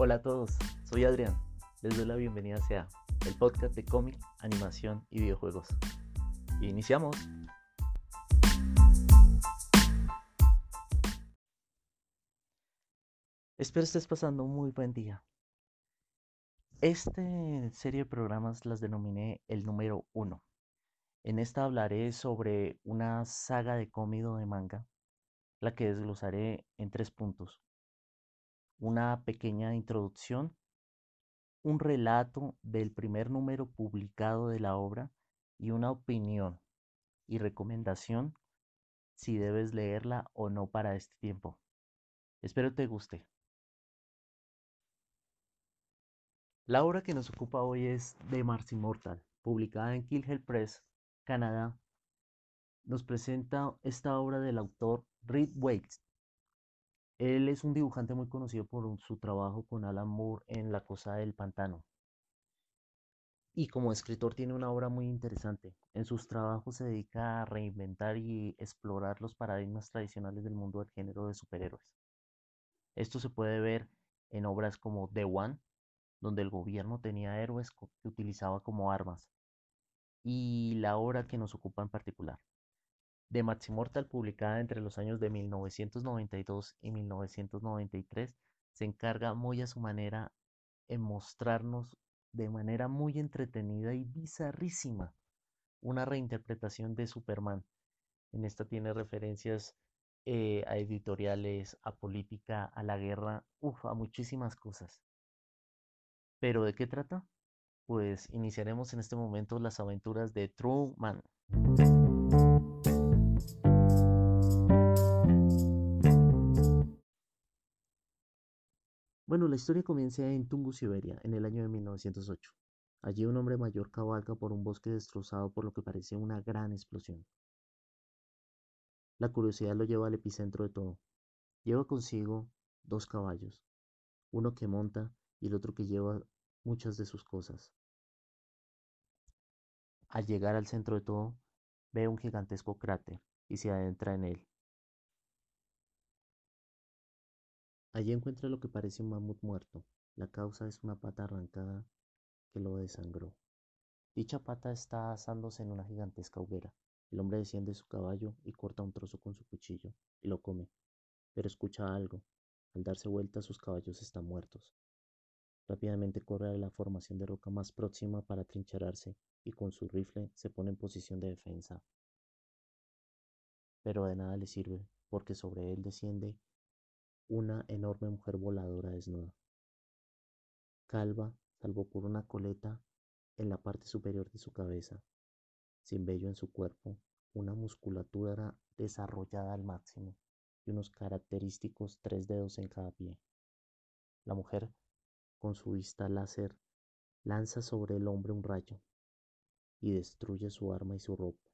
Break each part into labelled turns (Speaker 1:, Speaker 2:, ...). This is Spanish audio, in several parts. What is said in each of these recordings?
Speaker 1: Hola a todos, soy Adrián. Les doy la bienvenida a el podcast de cómic, animación y videojuegos. Iniciamos. Espero estés pasando un muy buen día. Esta serie de programas las denominé el número uno. En esta hablaré sobre una saga de cómic de manga, la que desglosaré en tres puntos. Una pequeña introducción, un relato del primer número publicado de la obra y una opinión y recomendación si debes leerla o no para este tiempo. Espero te guste. La obra que nos ocupa hoy es The Mars Immortal, publicada en Kill Press, Canadá. Nos presenta esta obra del autor Reed Waits. Él es un dibujante muy conocido por su trabajo con Alan Moore en La Cosa del Pantano. Y como escritor tiene una obra muy interesante. En sus trabajos se dedica a reinventar y explorar los paradigmas tradicionales del mundo del género de superhéroes. Esto se puede ver en obras como The One, donde el gobierno tenía héroes que utilizaba como armas, y la obra que nos ocupa en particular. De Maximortal, publicada entre los años de 1992 y 1993, se encarga muy a su manera en mostrarnos de manera muy entretenida y bizarrísima una reinterpretación de Superman. En esta tiene referencias eh, a editoriales, a política, a la guerra, uf, a muchísimas cosas. ¿Pero de qué trata? Pues iniciaremos en este momento las aventuras de Truman. Bueno, la historia comienza en Tungu, Siberia, en el año de 1908. Allí un hombre mayor cabalga por un bosque destrozado por lo que parece una gran explosión. La curiosidad lo lleva al epicentro de todo. Lleva consigo dos caballos, uno que monta y el otro que lleva muchas de sus cosas. Al llegar al centro de todo, ve un gigantesco cráter y se adentra en él. Allí encuentra lo que parece un mamut muerto. La causa es una pata arrancada que lo desangró. Dicha pata está asándose en una gigantesca hoguera. El hombre desciende de su caballo y corta un trozo con su cuchillo y lo come. Pero escucha algo. Al darse vuelta sus caballos están muertos. Rápidamente corre a la formación de roca más próxima para trincherarse y con su rifle se pone en posición de defensa. Pero de nada le sirve, porque sobre él desciende una enorme mujer voladora desnuda. Calva, salvo por una coleta en la parte superior de su cabeza, sin vello en su cuerpo, una musculatura desarrollada al máximo y unos característicos tres dedos en cada pie. La mujer con su vista láser, lanza sobre el hombre un rayo y destruye su arma y su ropa.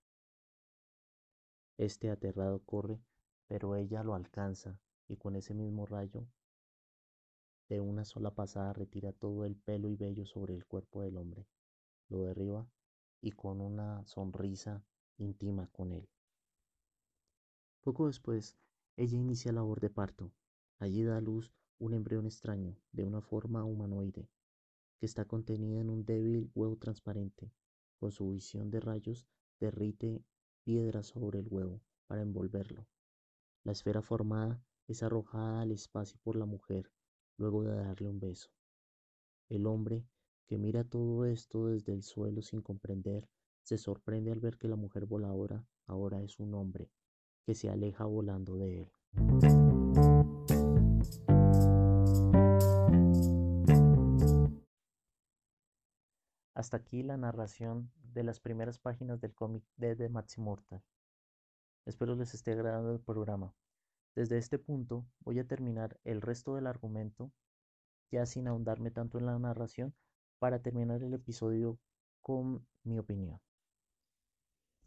Speaker 1: Este aterrado corre, pero ella lo alcanza y con ese mismo rayo, de una sola pasada retira todo el pelo y vello sobre el cuerpo del hombre, lo derriba y con una sonrisa íntima con él. Poco después, ella inicia labor de parto. Allí da a luz un embrión extraño, de una forma humanoide, que está contenida en un débil huevo transparente. Con su visión de rayos, derrite piedras sobre el huevo para envolverlo. La esfera formada es arrojada al espacio por la mujer luego de darle un beso. El hombre, que mira todo esto desde el suelo sin comprender, se sorprende al ver que la mujer voladora ahora es un hombre que se aleja volando de él. Hasta aquí la narración de las primeras páginas del cómic de The Maximortal. Espero les esté agradando el programa. Desde este punto voy a terminar el resto del argumento, ya sin ahondarme tanto en la narración, para terminar el episodio con mi opinión.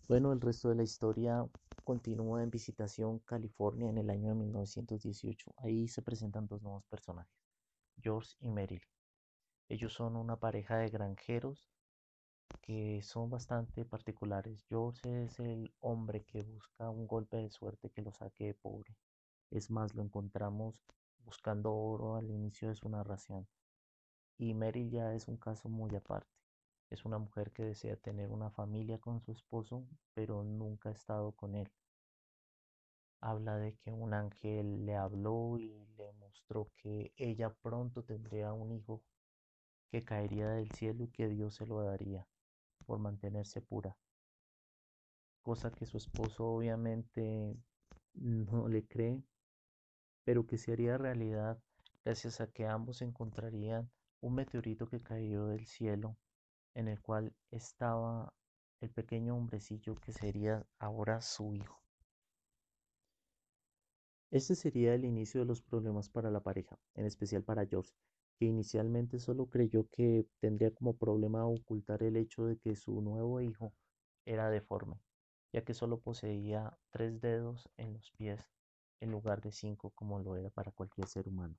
Speaker 1: Bueno, el resto de la historia continúa en Visitación, California, en el año de 1918. Ahí se presentan dos nuevos personajes, George y Meryl. Ellos son una pareja de granjeros que son bastante particulares. George es el hombre que busca un golpe de suerte que lo saque de pobre. Es más, lo encontramos buscando oro al inicio de su narración. Y Meryl ya es un caso muy aparte. Es una mujer que desea tener una familia con su esposo, pero nunca ha estado con él. Habla de que un ángel le habló y le mostró que ella pronto tendría un hijo que caería del cielo y que Dios se lo daría por mantenerse pura. Cosa que su esposo obviamente no le cree, pero que se haría realidad gracias a que ambos encontrarían un meteorito que cayó del cielo en el cual estaba el pequeño hombrecillo que sería ahora su hijo. Este sería el inicio de los problemas para la pareja, en especial para George, que inicialmente solo creyó que tendría como problema ocultar el hecho de que su nuevo hijo era deforme, ya que solo poseía tres dedos en los pies en lugar de cinco como lo era para cualquier ser humano.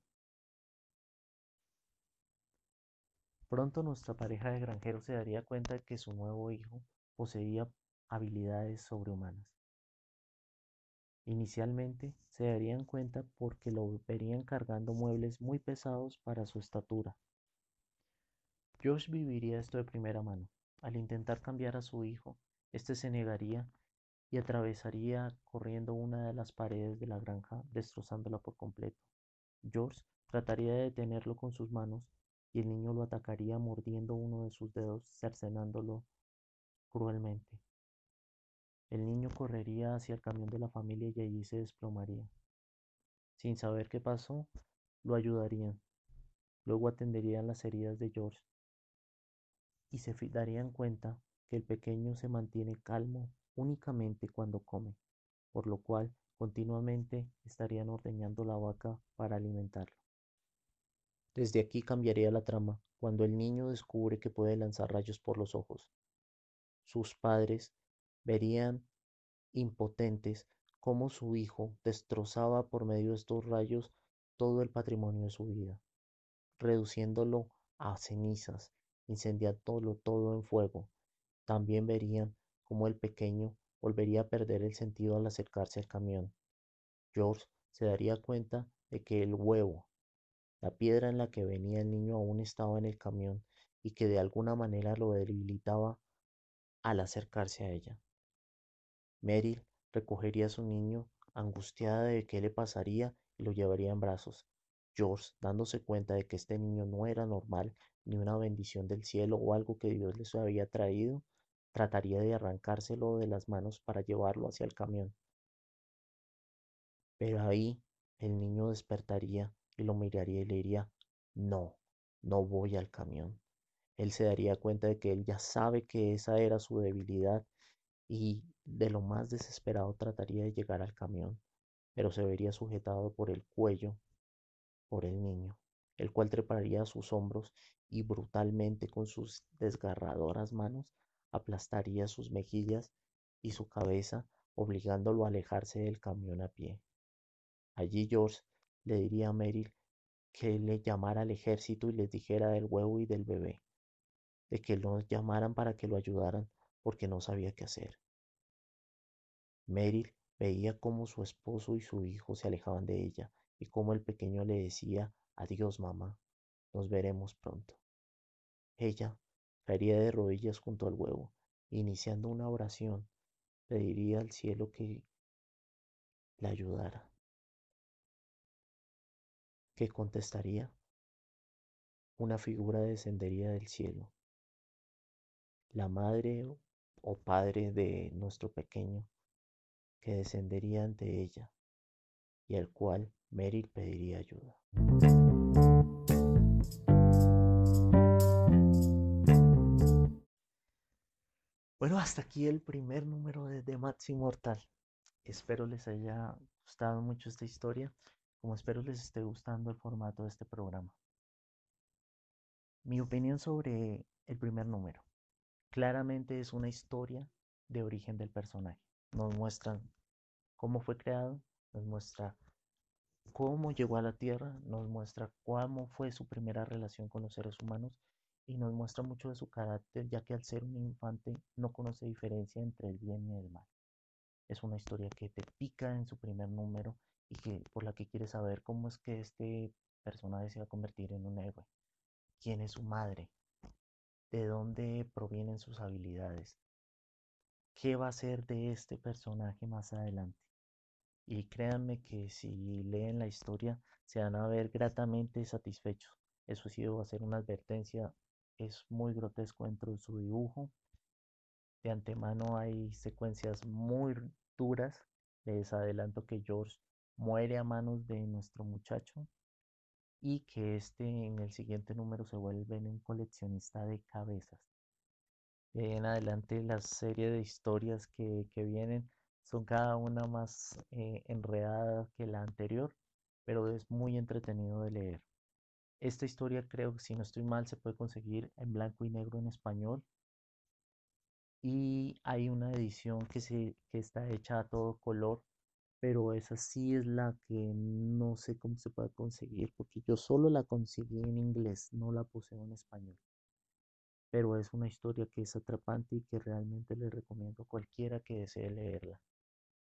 Speaker 1: Pronto nuestra pareja de granjeros se daría cuenta de que su nuevo hijo poseía habilidades sobrehumanas. Inicialmente se darían cuenta porque lo verían cargando muebles muy pesados para su estatura. Josh viviría esto de primera mano. Al intentar cambiar a su hijo, este se negaría y atravesaría corriendo una de las paredes de la granja, destrozándola por completo. George trataría de detenerlo con sus manos y el niño lo atacaría mordiendo uno de sus dedos, cercenándolo cruelmente. El niño correría hacia el camión de la familia y allí se desplomaría. Sin saber qué pasó, lo ayudarían. Luego atenderían las heridas de George y se darían cuenta que el pequeño se mantiene calmo únicamente cuando come, por lo cual continuamente estarían ordeñando la vaca para alimentarlo. Desde aquí cambiaría la trama cuando el niño descubre que puede lanzar rayos por los ojos. Sus padres verían impotentes cómo su hijo destrozaba por medio de estos rayos todo el patrimonio de su vida, reduciéndolo a cenizas, incendiándolo todo en fuego. También verían como el pequeño volvería a perder el sentido al acercarse al camión. George se daría cuenta de que el huevo, la piedra en la que venía el niño aún estaba en el camión y que de alguna manera lo debilitaba al acercarse a ella. Meryl recogería a su niño, angustiada de qué le pasaría, y lo llevaría en brazos. George, dándose cuenta de que este niño no era normal, ni una bendición del cielo o algo que Dios les había traído, Trataría de arrancárselo de las manos para llevarlo hacia el camión. Pero ahí el niño despertaría y lo miraría y le diría, no, no voy al camión. Él se daría cuenta de que él ya sabe que esa era su debilidad y de lo más desesperado trataría de llegar al camión, pero se vería sujetado por el cuello por el niño, el cual treparía a sus hombros y brutalmente con sus desgarradoras manos aplastaría sus mejillas y su cabeza, obligándolo a alejarse del camión a pie. Allí George le diría a Meryl que le llamara al ejército y les dijera del huevo y del bebé, de que los llamaran para que lo ayudaran porque no sabía qué hacer. Meryl veía cómo su esposo y su hijo se alejaban de ella y cómo el pequeño le decía adiós mamá, nos veremos pronto. Ella caería de rodillas junto al huevo, iniciando una oración, pediría al cielo que la ayudara. ¿Qué contestaría? Una figura descendería del cielo. La madre o padre de nuestro pequeño que descendería ante ella y al cual Meryl pediría ayuda. Bueno, hasta aquí el primer número de The Max Immortal. Espero les haya gustado mucho esta historia, como espero les esté gustando el formato de este programa. Mi opinión sobre el primer número. Claramente es una historia de origen del personaje. Nos muestran cómo fue creado, nos muestra cómo llegó a la Tierra, nos muestra cómo fue su primera relación con los seres humanos y nos muestra mucho de su carácter, ya que al ser un infante no conoce diferencia entre el bien y el mal. Es una historia que te pica en su primer número y que por la que quiere saber cómo es que este personaje se va a convertir en un héroe, quién es su madre, de dónde provienen sus habilidades, qué va a ser de este personaje más adelante. Y créanme que si leen la historia se van a ver gratamente satisfechos. Eso sí debo hacer una advertencia, es muy grotesco dentro de su dibujo. De antemano hay secuencias muy duras. Les adelanto que George muere a manos de nuestro muchacho y que este en el siguiente número se vuelve un coleccionista de cabezas. en adelante la serie de historias que, vienen son cada una más eh, enredada que la anterior, pero es muy entretenido de leer. Esta historia creo que si no estoy mal se puede conseguir en blanco y negro en español y hay una edición que, se, que está hecha a todo color pero esa sí es la que no sé cómo se puede conseguir, porque yo solo la conseguí en inglés, no la puse en español. Pero es una historia que es atrapante y que realmente le recomiendo a cualquiera que desee leerla.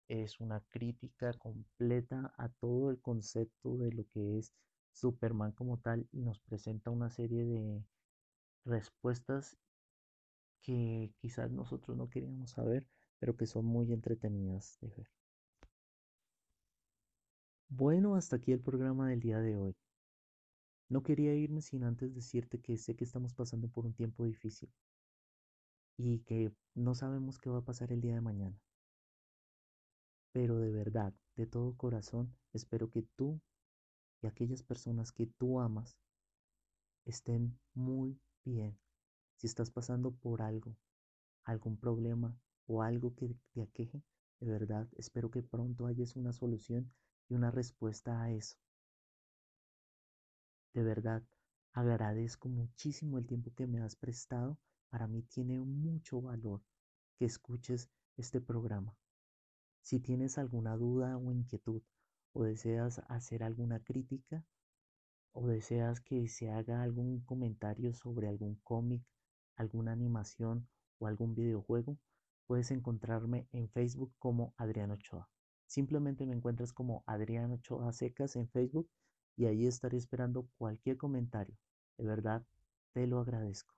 Speaker 1: Es una crítica completa a todo el concepto de lo que es Superman como tal y nos presenta una serie de respuestas que quizás nosotros no queríamos saber, pero que son muy entretenidas de ver. Bueno, hasta aquí el programa del día de hoy. No quería irme sin antes decirte que sé que estamos pasando por un tiempo difícil y que no sabemos qué va a pasar el día de mañana. Pero de verdad, de todo corazón, espero que tú y aquellas personas que tú amas estén muy bien. Si estás pasando por algo, algún problema o algo que te aqueje, de verdad, espero que pronto hayas una solución y una respuesta a eso. De verdad, agradezco muchísimo el tiempo que me has prestado. Para mí tiene mucho valor que escuches este programa. Si tienes alguna duda o inquietud o deseas hacer alguna crítica o deseas que se haga algún comentario sobre algún cómic, alguna animación o algún videojuego, puedes encontrarme en Facebook como Adriano Ochoa. Simplemente me encuentras como Adriano Ochoa Secas en Facebook y ahí estaré esperando cualquier comentario. De verdad, te lo agradezco.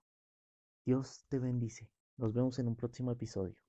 Speaker 1: Dios te bendice. Nos vemos en un próximo episodio.